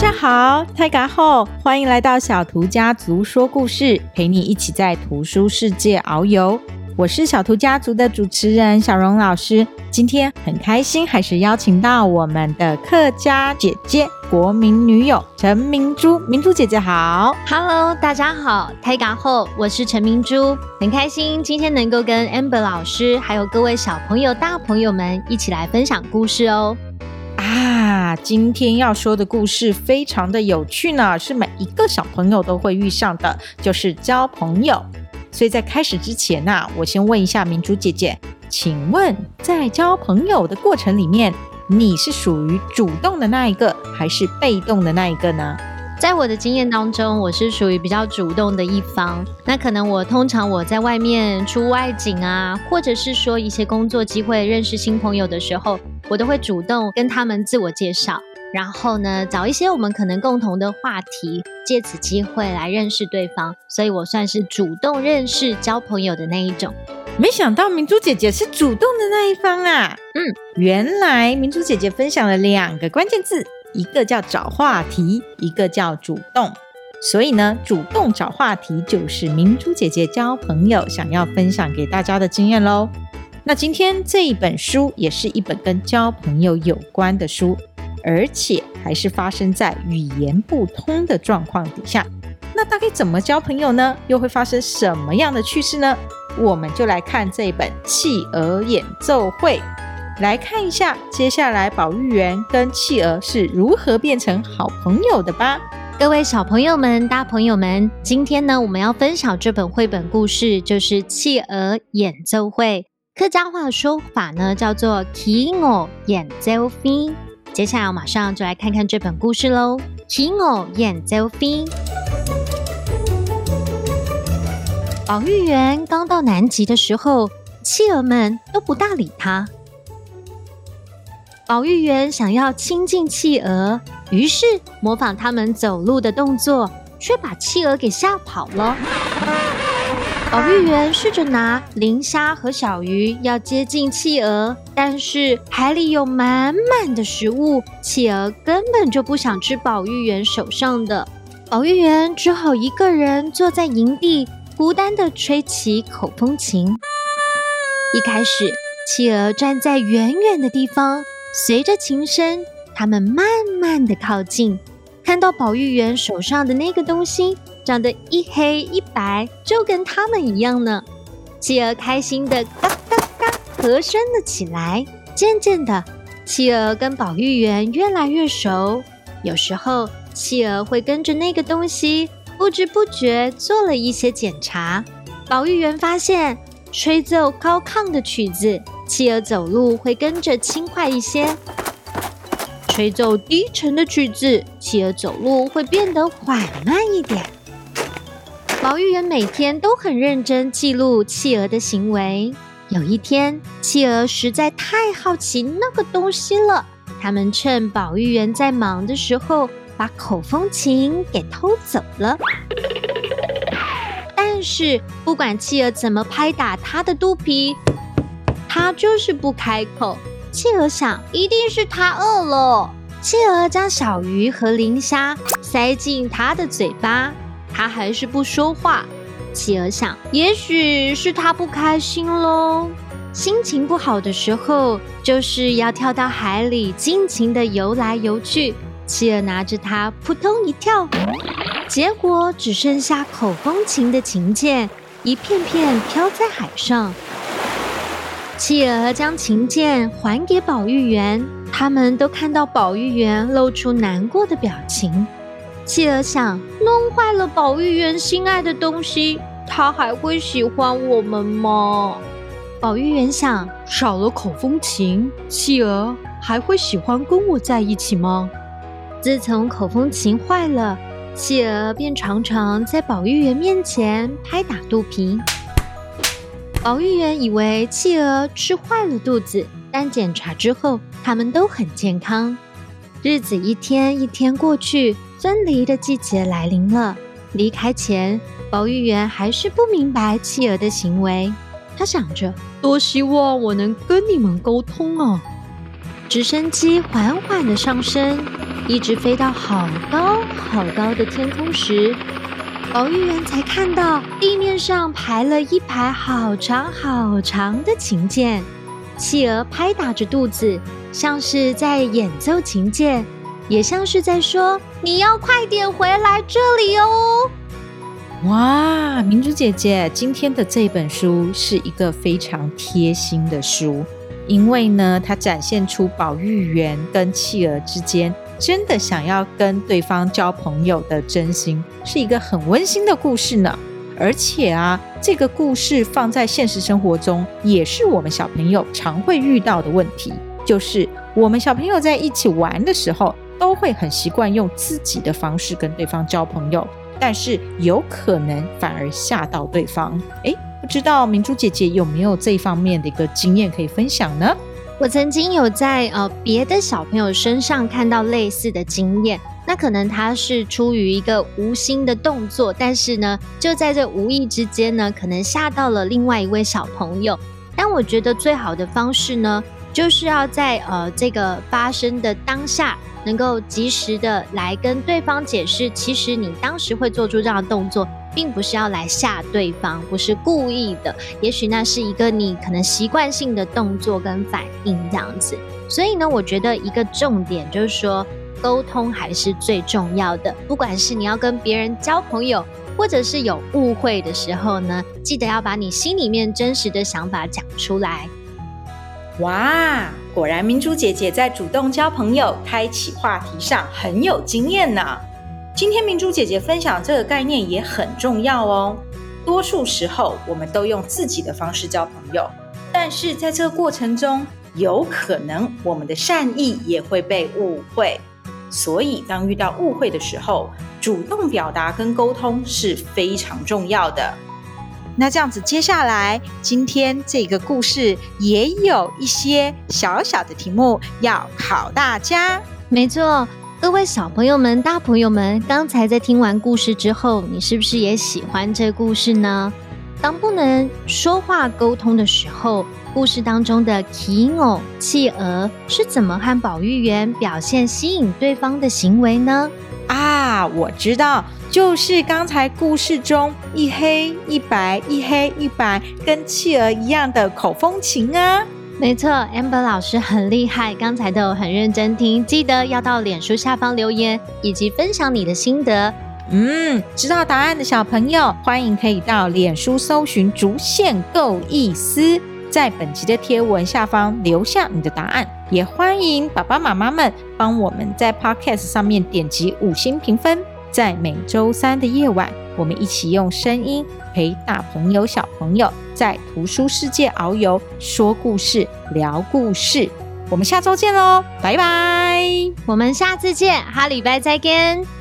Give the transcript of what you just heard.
大家好，大家好，欢迎来到小图家族说故事，陪你一起在图书世界遨游。我是小图家族的主持人小蓉老师，今天很开心，还是邀请到我们的客家姐姐、国民女友陈明珠。明珠姐姐好，Hello，大家好，大家好，我是陈明珠，很开心今天能够跟 Amber 老师还有各位小朋友、大朋友们一起来分享故事哦。啊，今天要说的故事非常的有趣呢，是每一个小朋友都会遇上的，就是交朋友。所以在开始之前呢，我先问一下明珠姐姐，请问在交朋友的过程里面，你是属于主动的那一个，还是被动的那一个呢？在我的经验当中，我是属于比较主动的一方。那可能我通常我在外面出外景啊，或者是说一些工作机会认识新朋友的时候，我都会主动跟他们自我介绍，然后呢，找一些我们可能共同的话题，借此机会来认识对方。所以我算是主动认识、交朋友的那一种。没想到明珠姐姐是主动的那一方啊！嗯，原来明珠姐姐分享了两个关键字。一个叫找话题，一个叫主动，所以呢，主动找话题就是明珠姐姐交朋友想要分享给大家的经验喽。那今天这一本书也是一本跟交朋友有关的书，而且还是发生在语言不通的状况底下。那大概怎么交朋友呢？又会发生什么样的趣事呢？我们就来看这本《企鹅演奏会》。来看一下，接下来保育员跟企鹅是如何变成好朋友的吧。各位小朋友们、大朋友们，今天呢，我们要分享这本绘本故事，就是《企鹅演奏会》。客家话的说法呢，叫做“企鹅演奏会”。接下来，我马上就来看看这本故事喽。企鹅演奏会。保育员刚到南极的时候，企鹅们都不大理他。保育员想要亲近企鹅，于是模仿他们走路的动作，却把企鹅给吓跑了。保育员试着拿磷虾和小鱼要接近企鹅，但是海里有满满的食物，企鹅根本就不想吃保育员手上的。保育员只好一个人坐在营地，孤单地吹起口风琴。一开始，企鹅站在远远的地方。随着琴声，它们慢慢的靠近，看到保育员手上的那个东西，长得一黑一白，就跟他们一样呢。企鹅开心的嘎嘎嘎和声了起来。渐渐的，企鹅跟保育员越来越熟。有时候，企鹅会跟着那个东西，不知不觉做了一些检查。保育员发现，吹奏高亢的曲子。企鹅走路会跟着轻快一些，吹奏低沉的曲子，企鹅走路会变得缓慢一点。保育员每天都很认真记录企鹅的行为。有一天，企鹅实在太好奇那个东西了，他们趁保育员在忙的时候，把口风琴给偷走了。但是，不管企鹅怎么拍打它的肚皮，它就是不开口。企鹅想，一定是它饿了。企鹅将小鱼和磷虾塞进它的嘴巴，他还是不说话。企鹅想，也许是他不开心喽。心情不好的时候，就是要跳到海里尽情的游来游去。企鹅拿着它扑通一跳，结果只剩下口风琴的琴键，一片片飘在海上。企鹅将琴键还给保育员，他们都看到保育员露出难过的表情。企鹅想，弄坏了保育员心爱的东西，他还会喜欢我们吗？保育员想，少了口风琴，企鹅还会喜欢跟我在一起吗？自从口风琴坏了，企鹅便常常在保育员面前拍打肚皮。保育员以为企鹅吃坏了肚子，但检查之后，它们都很健康。日子一天一天过去，分离的季节来临了。离开前，保育员还是不明白企鹅的行为。他想着：多希望我能跟你们沟通啊！直升机缓缓的上升，一直飞到好高好高的天空时，保育员才看到地面上排了一排好长好长的琴键。企鹅拍打着肚子，像是在演奏琴键，也像是在说：“你要快点回来这里哦。”哇，明珠姐姐，今天的这本书是一个非常贴心的书，因为呢，它展现出保育员跟企鹅之间真的想要跟对方交朋友的真心，是一个很温馨的故事呢。而且啊，这个故事放在现实生活中，也是我们小朋友常会遇到的问题，就是我们小朋友在一起玩的时候，都会很习惯用自己的方式跟对方交朋友。但是有可能反而吓到对方。诶，不知道明珠姐姐有没有这方面的一个经验可以分享呢？我曾经有在呃别的小朋友身上看到类似的经验。那可能他是出于一个无心的动作，但是呢，就在这无意之间呢，可能吓到了另外一位小朋友。但我觉得最好的方式呢，就是要在呃这个发生的当下。能够及时的来跟对方解释，其实你当时会做出这样的动作，并不是要来吓对方，不是故意的。也许那是一个你可能习惯性的动作跟反应这样子。所以呢，我觉得一个重点就是说，沟通还是最重要的。不管是你要跟别人交朋友，或者是有误会的时候呢，记得要把你心里面真实的想法讲出来。哇，果然明珠姐姐在主动交朋友、开启话题上很有经验呢。今天明珠姐姐分享这个概念也很重要哦。多数时候我们都用自己的方式交朋友，但是在这个过程中，有可能我们的善意也会被误会。所以当遇到误会的时候，主动表达跟沟通是非常重要的。那这样子，接下来今天这个故事也有一些小小的题目要考大家。没错，各位小朋友们、大朋友们，刚才在听完故事之后，你是不是也喜欢这故事呢？当不能说话沟通的时候，故事当中的奇偶企鹅是怎么和保育员表现吸引对方的行为呢？啊，我知道。就是刚才故事中一黑一白，一黑一白，跟企鹅一样的口风琴啊！没错，Amber 老师很厉害，刚才都有很认真听，记得要到脸书下方留言以及分享你的心得。嗯，知道答案的小朋友，欢迎可以到脸书搜寻“竹县够意思”，在本集的贴文下方留下你的答案。也欢迎爸爸妈妈们帮我们在 Podcast 上面点击五星评分。在每周三的夜晚，我们一起用声音陪大朋友、小朋友在图书世界遨游，说故事、聊故事。我们下周见喽，拜拜！我们下次见，哈礼拜再见。